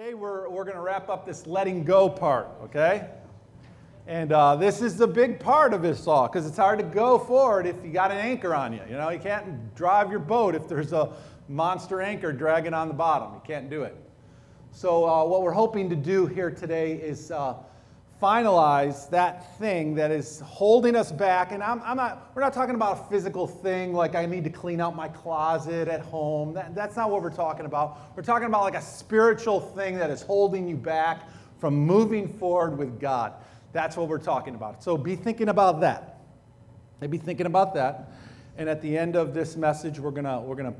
Today we're, we're going to wrap up this letting go part, okay? And uh, this is the big part of this all because it's hard to go forward if you got an anchor on you. You know, you can't drive your boat if there's a monster anchor dragging on the bottom. You can't do it. So, uh, what we're hoping to do here today is uh, finalize that thing that is holding us back. And I'm, I'm, not, we're not talking about a physical thing like I need to clean out my closet at home. That, that's not what we're talking about. We're talking about like a spiritual thing that is holding you back from moving forward with God. That's what we're talking about. So be thinking about that. Be thinking about that. And at the end of this message, we're gonna we're gonna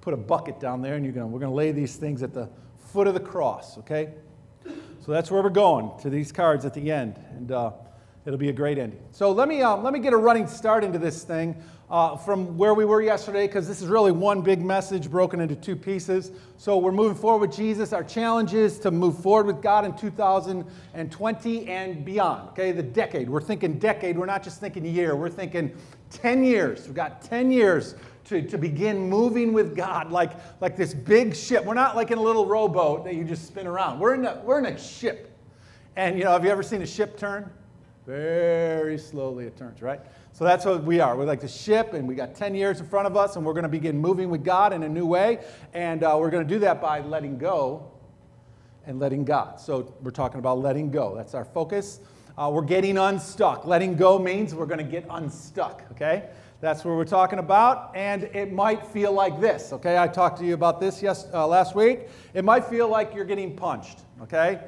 put a bucket down there, and you're gonna we're gonna lay these things at the foot of the cross. Okay. So that's where we're going to these cards at the end, and uh, it'll be a great ending. So let me um, let me get a running start into this thing uh, from where we were yesterday, because this is really one big message broken into two pieces. So we're moving forward with Jesus. Our challenge is to move forward with God in 2020 and beyond. Okay, the decade. We're thinking decade. We're not just thinking year. We're thinking 10 years. We've got 10 years to, to begin moving with God like, like this big ship. We're not like in a little rowboat that you just spin around. We're in a, we're in a ship. And you know, have you ever seen a ship turn? Very slowly it turns, right? So that's what we are. We're like the ship, and we got 10 years in front of us, and we're going to begin moving with God in a new way. And uh, we're going to do that by letting go and letting God. So we're talking about letting go. That's our focus. Uh, we're getting unstuck. Letting go means we're going to get unstuck, okay? That's what we're talking about, and it might feel like this. Okay, I talked to you about this yes, uh, last week. It might feel like you're getting punched. Okay,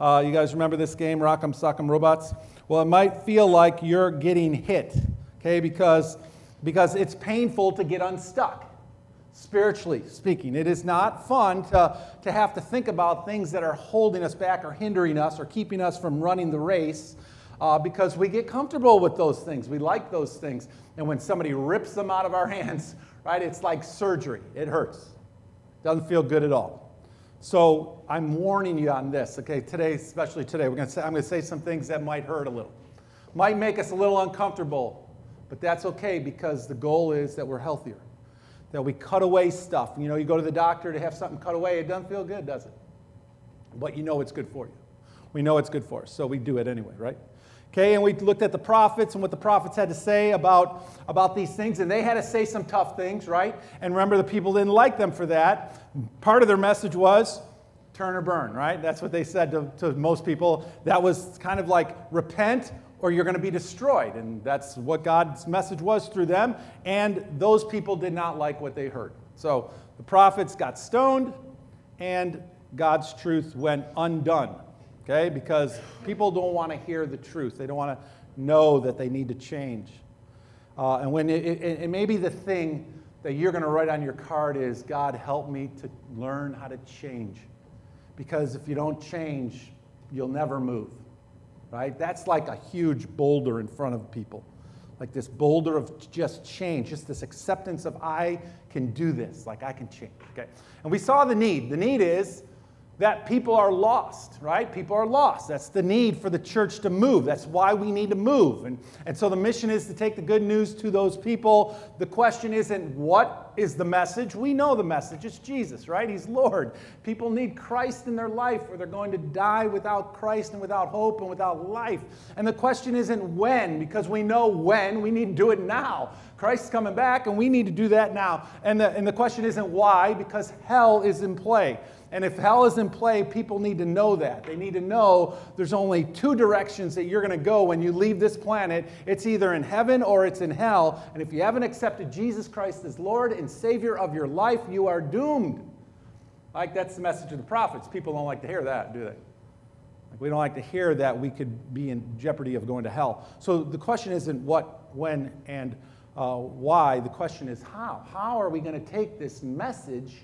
uh, you guys remember this game, Rock'em Sock'em Robots? Well, it might feel like you're getting hit. Okay, because because it's painful to get unstuck. Spiritually speaking, it is not fun to, to have to think about things that are holding us back or hindering us or keeping us from running the race uh, because we get comfortable with those things. We like those things. And when somebody rips them out of our hands, right, it's like surgery. It hurts. Doesn't feel good at all. So I'm warning you on this, okay? Today, especially today, we're gonna say, I'm going to say some things that might hurt a little, might make us a little uncomfortable, but that's okay because the goal is that we're healthier, that we cut away stuff. You know, you go to the doctor to have something cut away, it doesn't feel good, does it? But you know it's good for you. We know it's good for us, so we do it anyway, right? Okay, and we looked at the prophets and what the prophets had to say about, about these things, and they had to say some tough things, right? And remember, the people didn't like them for that. Part of their message was turn or burn, right? That's what they said to, to most people. That was kind of like repent or you're going to be destroyed. And that's what God's message was through them. And those people did not like what they heard. So the prophets got stoned, and God's truth went undone okay? Because people don't want to hear the truth. They don't want to know that they need to change. Uh, and when it, it, it, maybe the thing that you're going to write on your card is, God, help me to learn how to change. Because if you don't change, you'll never move, right? That's like a huge boulder in front of people. Like this boulder of just change, just this acceptance of I can do this, like I can change, okay? And we saw the need. The need is that people are lost, right? People are lost. That's the need for the church to move. That's why we need to move. And, and so the mission is to take the good news to those people. The question isn't what is the message? We know the message. It's Jesus, right? He's Lord. People need Christ in their life or they're going to die without Christ and without hope and without life. And the question isn't when, because we know when. We need to do it now. Christ's coming back and we need to do that now. And the, and the question isn't why, because hell is in play. And if hell is in play, people need to know that. They need to know there's only two directions that you're going to go when you leave this planet. It's either in heaven or it's in hell. And if you haven't accepted Jesus Christ as Lord and Savior of your life, you are doomed. Like that's the message of the prophets. People don't like to hear that, do they? Like we don't like to hear that we could be in jeopardy of going to hell. So the question isn't what, when, and uh, why. The question is how. How are we going to take this message?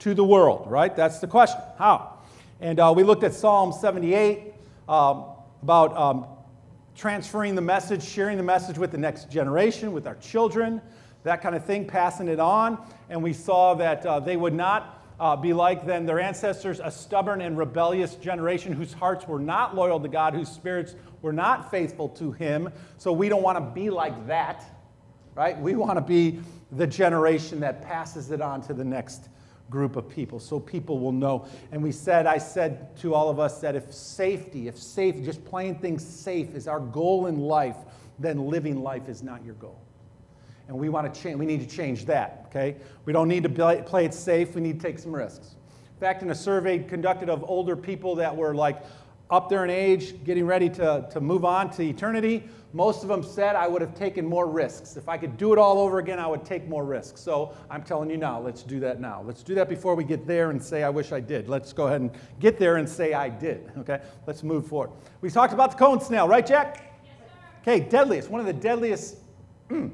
To the world, right? That's the question. How? And uh, we looked at Psalm 78 um, about um, transferring the message, sharing the message with the next generation, with our children, that kind of thing, passing it on. And we saw that uh, they would not uh, be like then their ancestors, a stubborn and rebellious generation whose hearts were not loyal to God, whose spirits were not faithful to Him. So we don't want to be like that, right? We want to be the generation that passes it on to the next group of people so people will know. And we said, I said to all of us that if safety, if safe, just playing things safe is our goal in life, then living life is not your goal. And we want to change, we need to change that, okay? We don't need to play it safe, we need to take some risks. In fact, in a survey conducted of older people that were like up there in age, getting ready to, to move on to eternity, most of them said I would have taken more risks. If I could do it all over again, I would take more risks. So I'm telling you now, let's do that now. Let's do that before we get there and say, I wish I did. Let's go ahead and get there and say, I did. Okay? Let's move forward. We talked about the cone snail, right, Jack? Yes, okay, deadliest. One of the deadliest. Mm,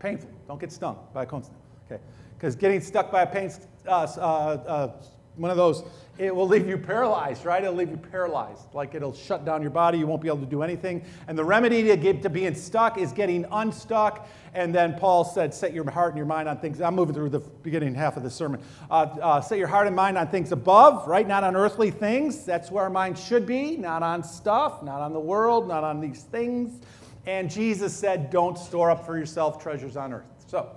painful. Don't get stung by a cone snail. Okay? Because getting stuck by a pain, uh, uh, uh, one of those it will leave you paralyzed, right? It'll leave you paralyzed. Like it'll shut down your body. You won't be able to do anything. And the remedy to get to being stuck is getting unstuck. And then Paul said, set your heart and your mind on things. I'm moving through the beginning half of the sermon. Uh, uh, set your heart and mind on things above, right? Not on earthly things. That's where our mind should be. Not on stuff, not on the world, not on these things. And Jesus said, don't store up for yourself treasures on earth. So,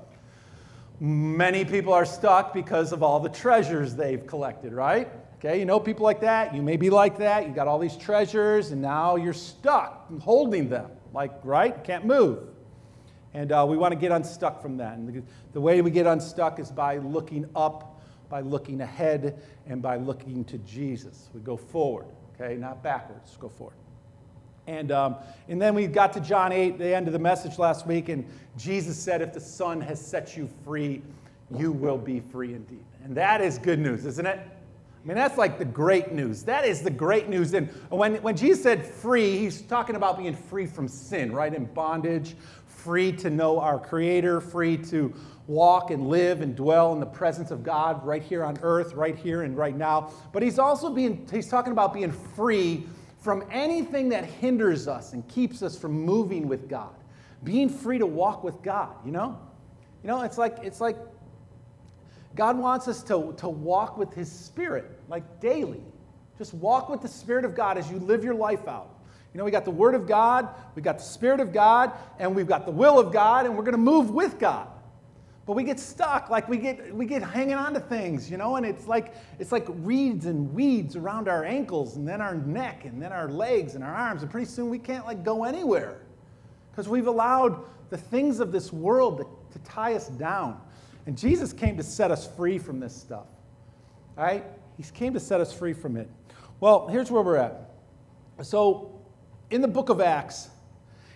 many people are stuck because of all the treasures they've collected, right? Okay, you know people like that. You may be like that. You got all these treasures, and now you're stuck holding them, like, right? Can't move. And uh, we want to get unstuck from that. And the, the way we get unstuck is by looking up, by looking ahead, and by looking to Jesus. We go forward, okay, not backwards, go forward. And, um, and then we got to John 8, the end of the message last week, and Jesus said, If the Son has set you free, you will be free indeed. And that is good news, isn't it? I mean, that's like the great news. That is the great news. And when, when Jesus said free, he's talking about being free from sin, right? In bondage, free to know our Creator, free to walk and live and dwell in the presence of God right here on earth, right here and right now. But he's also being, he's talking about being free from anything that hinders us and keeps us from moving with God. Being free to walk with God, you know? You know, it's like, it's like God wants us to, to walk with His Spirit, like daily. Just walk with the Spirit of God as you live your life out. You know, we got the Word of God, we got the Spirit of God, and we've got the will of God, and we're going to move with God. But we get stuck, like we get we get hanging on to things, you know, and it's like it's like reeds and weeds around our ankles, and then our neck, and then our legs and our arms, and pretty soon we can't like go anywhere because we've allowed the things of this world to, to tie us down. And Jesus came to set us free from this stuff. All right? He came to set us free from it. Well, here's where we're at. So, in the book of Acts,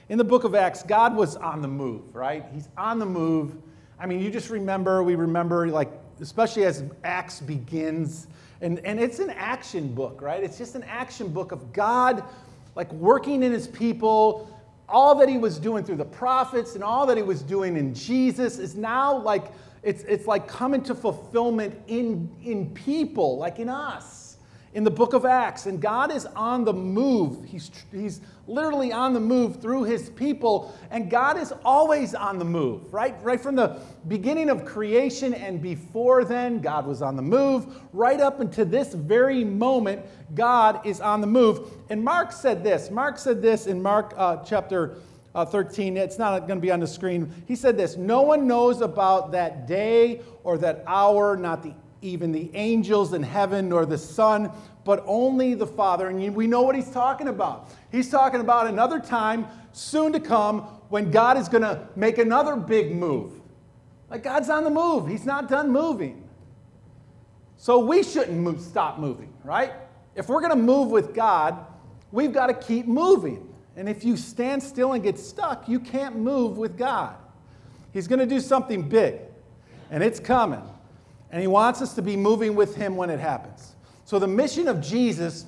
in the book of Acts, God was on the move, right? He's on the move. I mean, you just remember, we remember, like, especially as Acts begins, and, and it's an action book, right? It's just an action book of God, like, working in his people. All that he was doing through the prophets and all that he was doing in Jesus is now like it's, it's like coming to fulfillment in, in people, like in us, in the book of Acts. And God is on the move. He's, he's literally on the move through his people. And God is always on the move, right? Right from the beginning of creation and before then, God was on the move. Right up into this very moment, God is on the move. And Mark said this Mark said this in Mark uh, chapter uh, 13. It's not going to be on the screen. He said this No one knows about that day or that hour, not the, even the angels in heaven nor the Son, but only the Father. And we know what he's talking about. He's talking about another time soon to come when God is going to make another big move. Like God's on the move, He's not done moving. So we shouldn't move, stop moving, right? If we're going to move with God, we've got to keep moving. And if you stand still and get stuck, you can't move with God. He's going to do something big, and it's coming. And He wants us to be moving with Him when it happens. So, the mission of Jesus,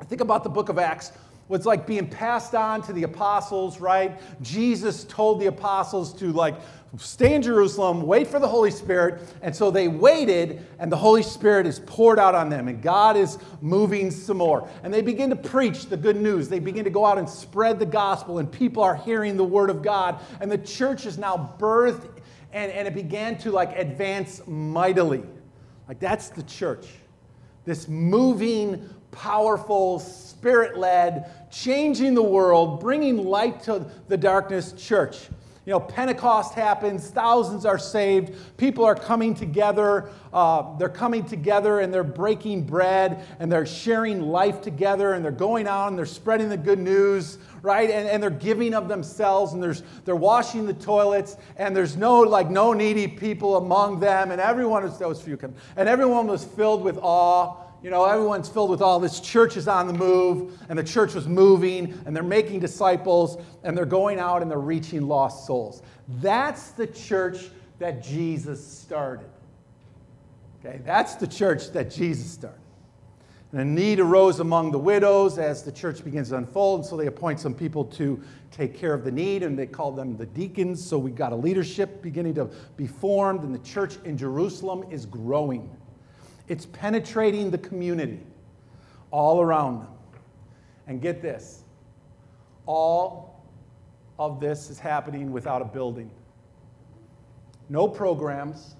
I think about the book of Acts, was like being passed on to the apostles, right? Jesus told the apostles to like stay in Jerusalem, wait for the Holy Spirit. And so they waited, and the Holy Spirit is poured out on them, and God is moving some more. And they begin to preach the good news. They begin to go out and spread the gospel, and people are hearing the word of God. And the church is now birthed, and, and it began to like advance mightily. Like that's the church. This moving, powerful, spirit led, changing the world, bringing light to the darkness church. You know, Pentecost happens, thousands are saved, people are coming together. Uh, they're coming together and they're breaking bread and they're sharing life together and they're going out and they're spreading the good news, right? And, and they're giving of themselves and there's, they're washing the toilets and there's no, like, no needy people among them. And everyone was, that was few, and everyone was filled with awe you know, everyone's filled with all this. Church is on the move, and the church was moving, and they're making disciples, and they're going out and they're reaching lost souls. That's the church that Jesus started. Okay, that's the church that Jesus started. And a need arose among the widows as the church begins to unfold, and so they appoint some people to take care of the need, and they call them the deacons. So we've got a leadership beginning to be formed, and the church in Jerusalem is growing. It's penetrating the community all around them. And get this all of this is happening without a building. No programs,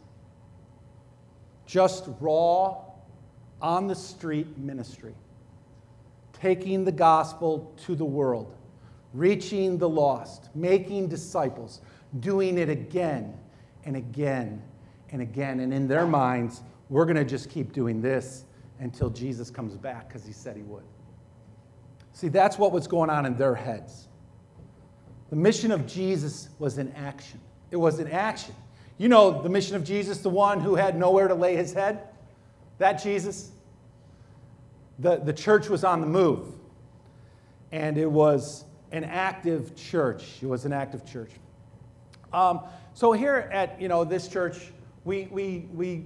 just raw, on the street ministry. Taking the gospel to the world, reaching the lost, making disciples, doing it again and again and again. And in their minds, we're going to just keep doing this until Jesus comes back because he said he would. See, that's what was going on in their heads. The mission of Jesus was in action. It was in action. You know the mission of Jesus, the one who had nowhere to lay his head? That Jesus? The, the church was on the move. And it was an active church. It was an active church. Um, so here at you know this church, we, we, we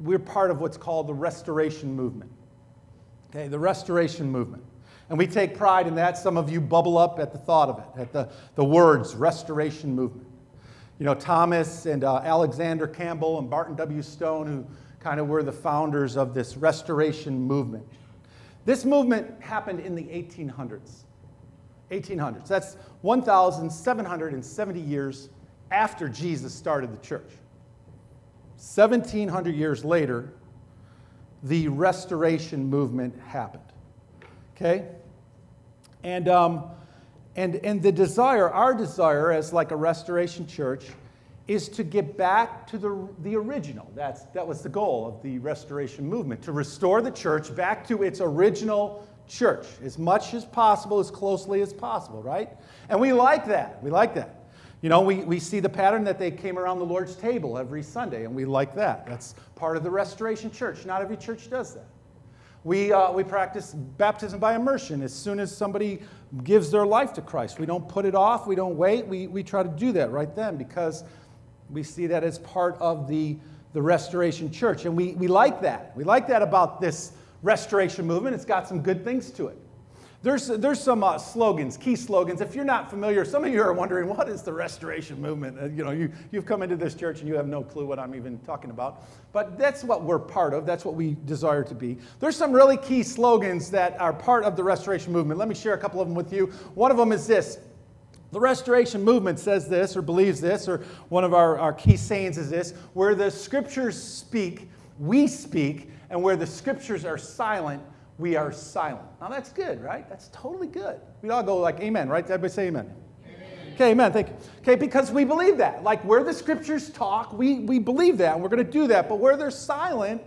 we're part of what's called the restoration movement. Okay, the restoration movement. And we take pride in that. Some of you bubble up at the thought of it, at the, the words restoration movement. You know, Thomas and uh, Alexander Campbell and Barton W. Stone, who kind of were the founders of this restoration movement. This movement happened in the 1800s. 1800s. That's 1,770 years after Jesus started the church. 1700 years later, the restoration movement happened. Okay? And, um, and, and the desire, our desire as like a restoration church, is to get back to the, the original. That's, that was the goal of the restoration movement, to restore the church back to its original church as much as possible, as closely as possible, right? And we like that. We like that. You know, we, we see the pattern that they came around the Lord's table every Sunday, and we like that. That's part of the Restoration Church. Not every church does that. We, uh, we practice baptism by immersion as soon as somebody gives their life to Christ. We don't put it off, we don't wait. We, we try to do that right then because we see that as part of the, the Restoration Church. And we, we like that. We like that about this Restoration movement. It's got some good things to it. There's, there's some uh, slogans, key slogans. If you're not familiar, some of you are wondering, what is the restoration movement? Uh, you know, you, you've come into this church and you have no clue what I'm even talking about. But that's what we're part of. That's what we desire to be. There's some really key slogans that are part of the restoration movement. Let me share a couple of them with you. One of them is this. The restoration movement says this or believes this, or one of our, our key sayings is this where the scriptures speak, we speak, and where the scriptures are silent, we are silent. Now that's good, right? That's totally good. We'd all go like, Amen, right? Everybody say amen. amen. Okay, amen. Thank you. Okay, because we believe that. Like where the scriptures talk, we, we believe that, and we're going to do that. But where they're silent,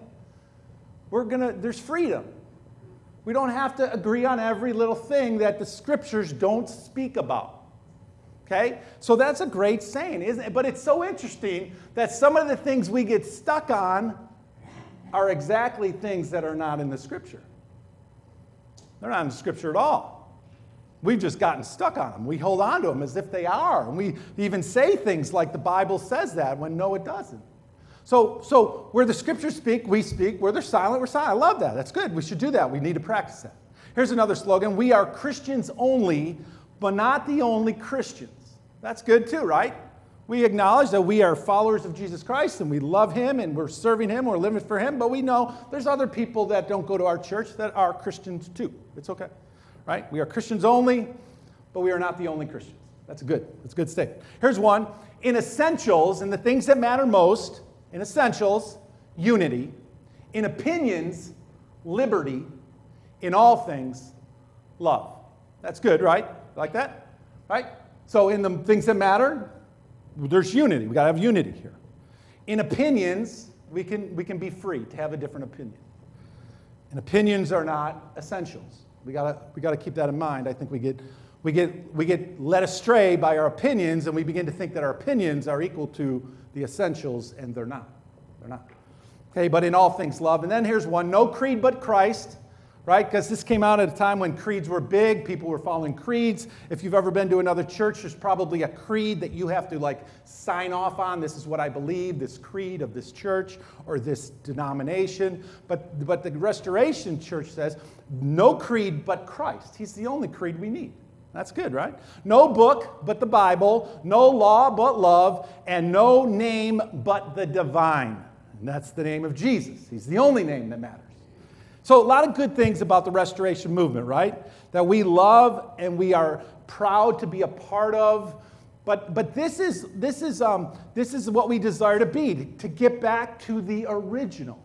we're going to, there's freedom. We don't have to agree on every little thing that the scriptures don't speak about. Okay? So that's a great saying, isn't it? But it's so interesting that some of the things we get stuck on are exactly things that are not in the scripture. They're not in the scripture at all. We've just gotten stuck on them. We hold on to them as if they are. And we even say things like the Bible says that when no, it doesn't. So, so where the scriptures speak, we speak. Where they're silent, we're silent. I love that. That's good. We should do that. We need to practice that. Here's another slogan We are Christians only, but not the only Christians. That's good too, right? We acknowledge that we are followers of Jesus Christ and we love Him and we're serving Him, we're living for Him, but we know there's other people that don't go to our church that are Christians too. It's okay, right? We are Christians only, but we are not the only Christians. That's good. That's a good statement. Here's one in essentials, in the things that matter most, in essentials, unity. In opinions, liberty. In all things, love. That's good, right? Like that? Right? So, in the things that matter, there's unity. We got to have unity here. In opinions, we can, we can be free to have a different opinion. And opinions are not essentials. We gotta, we gotta keep that in mind. I think we get, we, get, we get led astray by our opinions and we begin to think that our opinions are equal to the essentials, and they're not. They're not. Okay, but in all things, love. And then here's one no creed but Christ right? Because this came out at a time when creeds were big, people were following creeds. If you've ever been to another church, there's probably a creed that you have to like sign off on. This is what I believe, this creed of this church or this denomination. But, but the Restoration Church says, no creed but Christ. He's the only creed we need. That's good, right? No book but the Bible, no law but love, and no name but the divine. And that's the name of Jesus. He's the only name that matters. So, a lot of good things about the restoration movement, right? That we love and we are proud to be a part of. But, but this, is, this, is, um, this is what we desire to be, to get back to the original.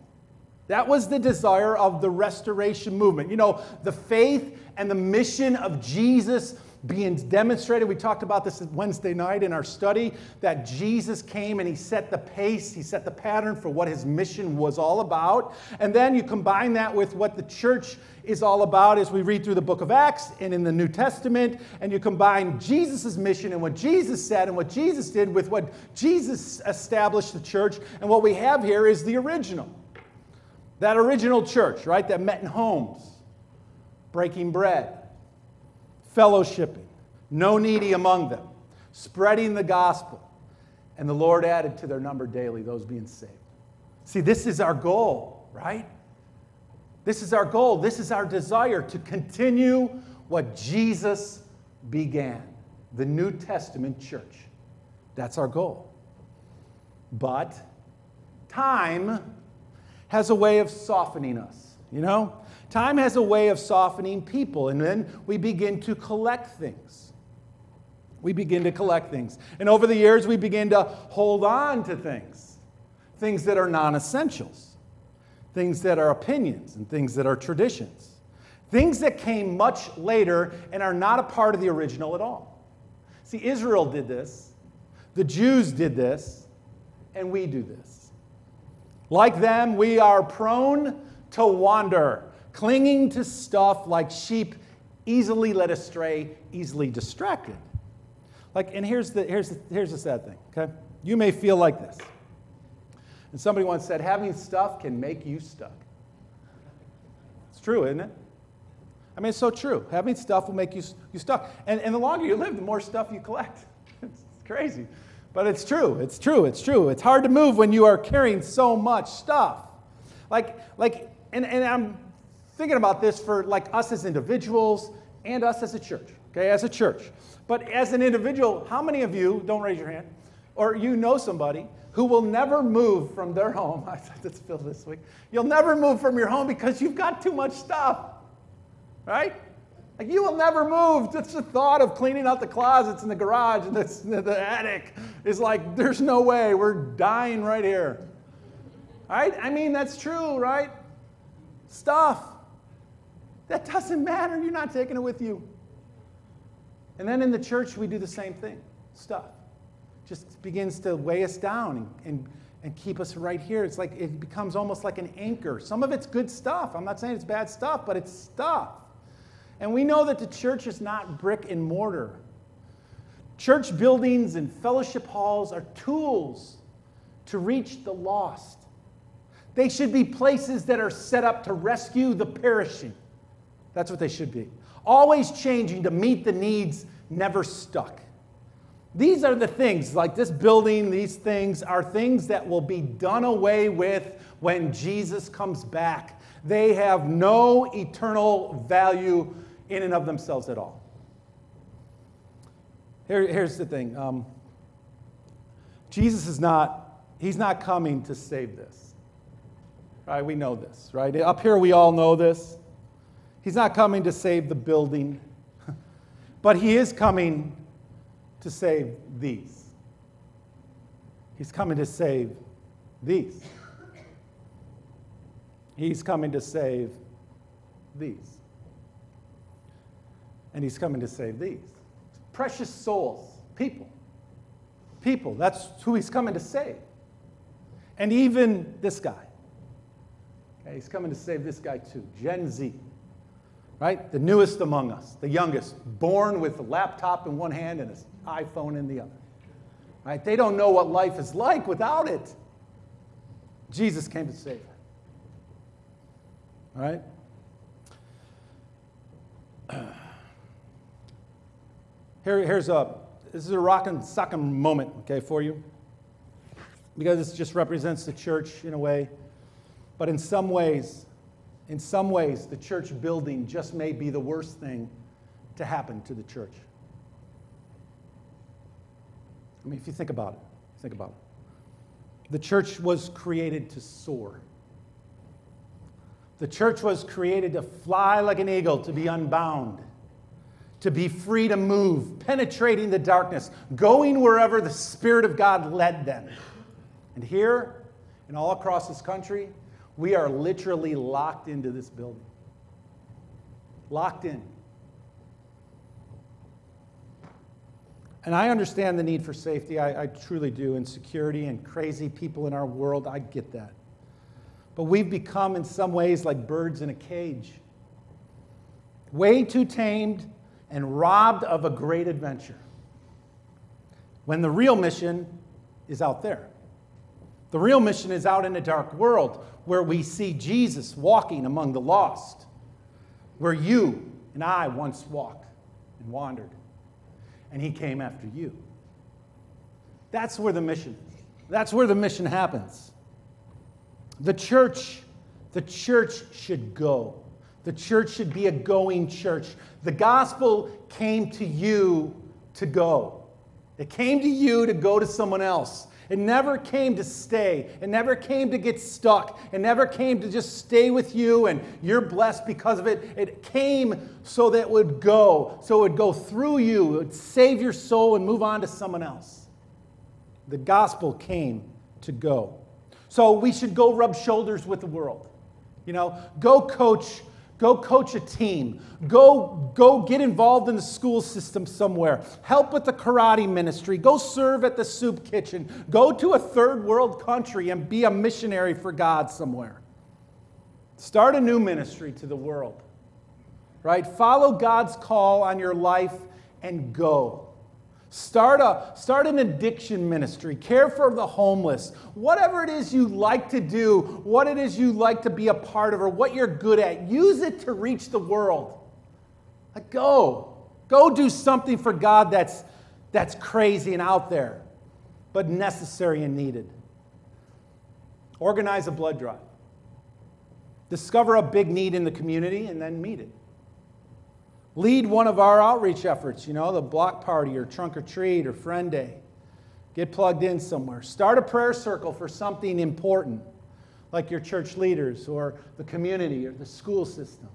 That was the desire of the restoration movement. You know, the faith and the mission of Jesus being demonstrated. We talked about this Wednesday night in our study that Jesus came and he set the pace, he set the pattern for what his mission was all about. And then you combine that with what the church is all about as we read through the book of Acts and in the New Testament, and you combine Jesus' mission and what Jesus said and what Jesus did with what Jesus established the church. And what we have here is the original. That original church, right, that met in homes, breaking bread fellowshipping, no needy among them, spreading the gospel. And the Lord added to their number daily those being saved. See, this is our goal, right? This is our goal. This is our desire to continue what Jesus began the New Testament church. That's our goal. But time has a way of softening us, you know? Time has a way of softening people, and then we begin to collect things. We begin to collect things. And over the years, we begin to hold on to things, things that are non essentials, things that are opinions, and things that are traditions, things that came much later and are not a part of the original at all. See, Israel did this, the Jews did this, and we do this. Like them, we are prone to wander clinging to stuff like sheep, easily led astray, easily distracted. Like, and here's the, here's the, here's the sad thing, okay? You may feel like this. And somebody once said, having stuff can make you stuck. It's true, isn't it? I mean, it's so true. Having stuff will make you, you stuck. And, and the longer you live, the more stuff you collect. it's crazy. But it's true. It's true. It's true. It's hard to move when you are carrying so much stuff. Like, like and, and I'm thinking about this for like us as individuals and us as a church, okay, as a church. But as an individual, how many of you, don't raise your hand, or you know somebody who will never move from their home? I thought that's Phil this week. You'll never move from your home because you've got too much stuff, right? Like you will never move. Just the thought of cleaning out the closets in the garage and the, the attic is like, there's no way. We're dying right here. Right? I mean, that's true, right? Stuff. That doesn't matter. You're not taking it with you. And then in the church, we do the same thing stuff. Just begins to weigh us down and, and, and keep us right here. It's like it becomes almost like an anchor. Some of it's good stuff. I'm not saying it's bad stuff, but it's stuff. And we know that the church is not brick and mortar. Church buildings and fellowship halls are tools to reach the lost. They should be places that are set up to rescue the perishing. That's what they should be. Always changing to meet the needs, never stuck. These are the things, like this building, these things are things that will be done away with when Jesus comes back. They have no eternal value in and of themselves at all. Here, here's the thing um, Jesus is not, he's not coming to save this. Right? We know this, right? Up here, we all know this. He's not coming to save the building, but he is coming to save these. He's coming to save these. He's coming to save these. And he's coming to save these. Precious souls, people. people. That's who he's coming to save. And even this guy. Okay, he's coming to save this guy too, Gen Z. Right? The newest among us, the youngest, born with a laptop in one hand and an iPhone in the other. Right? They don't know what life is like without it. Jesus came to save them. All right? Here, here's a this is a Rock'em Sock'em moment, okay, for you. Because this just represents the church in a way. But in some ways, in some ways, the church building just may be the worst thing to happen to the church. I mean, if you think about it, think about it. The church was created to soar. The church was created to fly like an eagle, to be unbound, to be free to move, penetrating the darkness, going wherever the Spirit of God led them. And here, and all across this country, we are literally locked into this building. Locked in. And I understand the need for safety. I, I, truly do. And security and crazy people in our world, I get that. But we've become, in some ways, like birds in a cage. Way too tamed and robbed of a great adventure. When the real mission is out there. The real mission is out in a dark world where we see Jesus walking among the lost, where you and I once walked and wandered, and he came after you. That's where the mission. That's where the mission happens. The church, the church should go. The church should be a going church. The gospel came to you to go. It came to you to go to someone else. It never came to stay. It never came to get stuck. It never came to just stay with you and you're blessed because of it. It came so that it would go, so it would go through you, it would save your soul and move on to someone else. The gospel came to go. So we should go rub shoulders with the world. You know, go coach, go coach a team. Go go get involved in the school system somewhere. Help with the karate ministry. Go serve at the soup kitchen. Go to a third world country and be a missionary for God somewhere. Start a new ministry to the world. Right? Follow God's call on your life and go. Start, a, start an addiction ministry, care for the homeless, whatever it is you like to do, what it is you like to be a part of, or what you're good at. Use it to reach the world. Like, go. Go do something for God that's, that's crazy and out there, but necessary and needed. Organize a blood drive. Discover a big need in the community and then meet it. Lead one of our outreach efforts, you know, the block party or trunk or treat or friend day. Get plugged in somewhere. Start a prayer circle for something important, like your church leaders or the community or the school system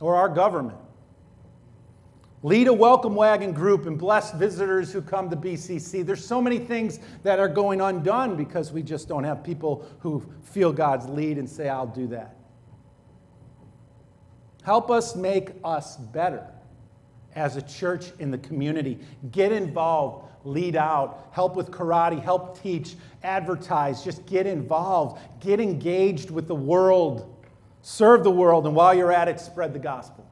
or our government. Lead a welcome wagon group and bless visitors who come to BCC. There's so many things that are going undone because we just don't have people who feel God's lead and say, I'll do that. Help us make us better as a church in the community. Get involved, lead out, help with karate, help teach, advertise. Just get involved, get engaged with the world, serve the world, and while you're at it, spread the gospel.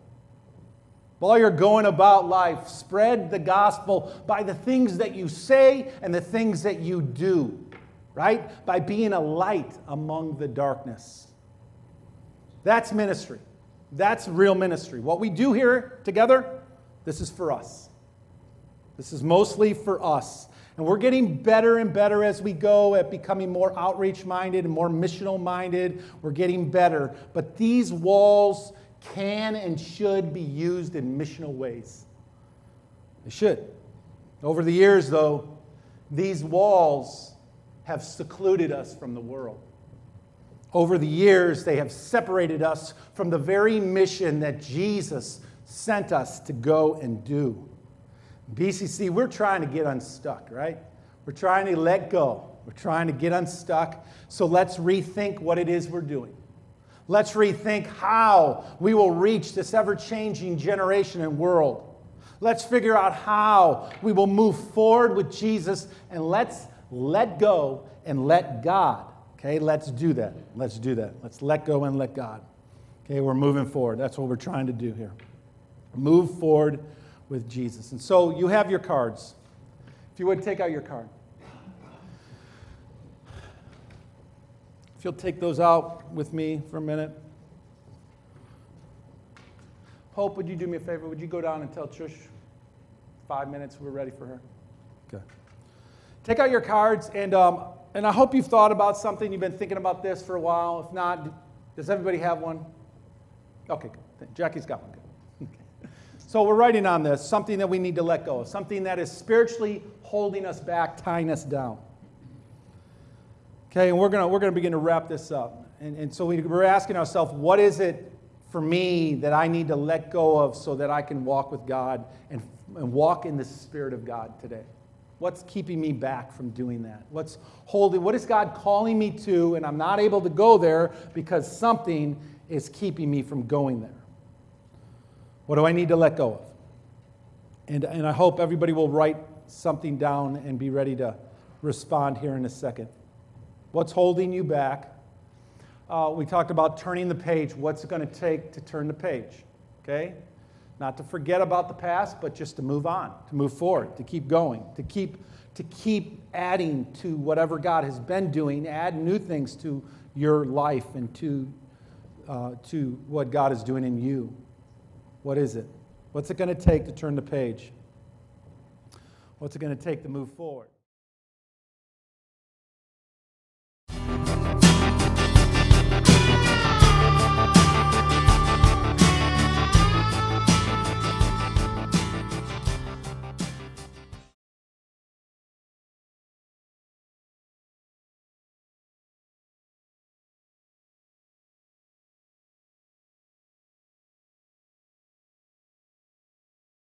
While you're going about life, spread the gospel by the things that you say and the things that you do, right? By being a light among the darkness. That's ministry. That's real ministry. What we do here together, this is for us. This is mostly for us. And we're getting better and better as we go at becoming more outreach minded and more missional minded. We're getting better. But these walls can and should be used in missional ways. They should. Over the years, though, these walls have secluded us from the world. Over the years, they have separated us from the very mission that Jesus sent us to go and do. BCC, we're trying to get unstuck, right? We're trying to let go. We're trying to get unstuck. So let's rethink what it is we're doing. Let's rethink how we will reach this ever changing generation and world. Let's figure out how we will move forward with Jesus and let's let go and let God. Okay, let's do that. Let's do that. Let's let go and let God. Okay, we're moving forward. That's what we're trying to do here. Move forward with Jesus. And so you have your cards. If you would take out your card. If you'll take those out with me for a minute. Hope, would you do me a favor? Would you go down and tell Trish five minutes we're ready for her? Okay. Take out your cards, and, um, and I hope you've thought about something. You've been thinking about this for a while. If not, does everybody have one? Okay, good. Jackie's got one. Good. So we're writing on this something that we need to let go of, something that is spiritually holding us back, tying us down. Okay, and we're going to we're gonna begin to wrap this up. And, and so we, we're asking ourselves, what is it for me that I need to let go of so that I can walk with God and, and walk in the Spirit of God today? What's keeping me back from doing that? What's holding, what is God calling me to, and I'm not able to go there because something is keeping me from going there? What do I need to let go of? And, and I hope everybody will write something down and be ready to respond here in a second. What's holding you back? Uh, we talked about turning the page. What's it going to take to turn the page? Okay? Not to forget about the past, but just to move on, to move forward, to keep going, to keep, to keep adding to whatever God has been doing, add new things to your life and to, uh, to what God is doing in you. What is it? What's it going to take to turn the page? What's it going to take to move forward?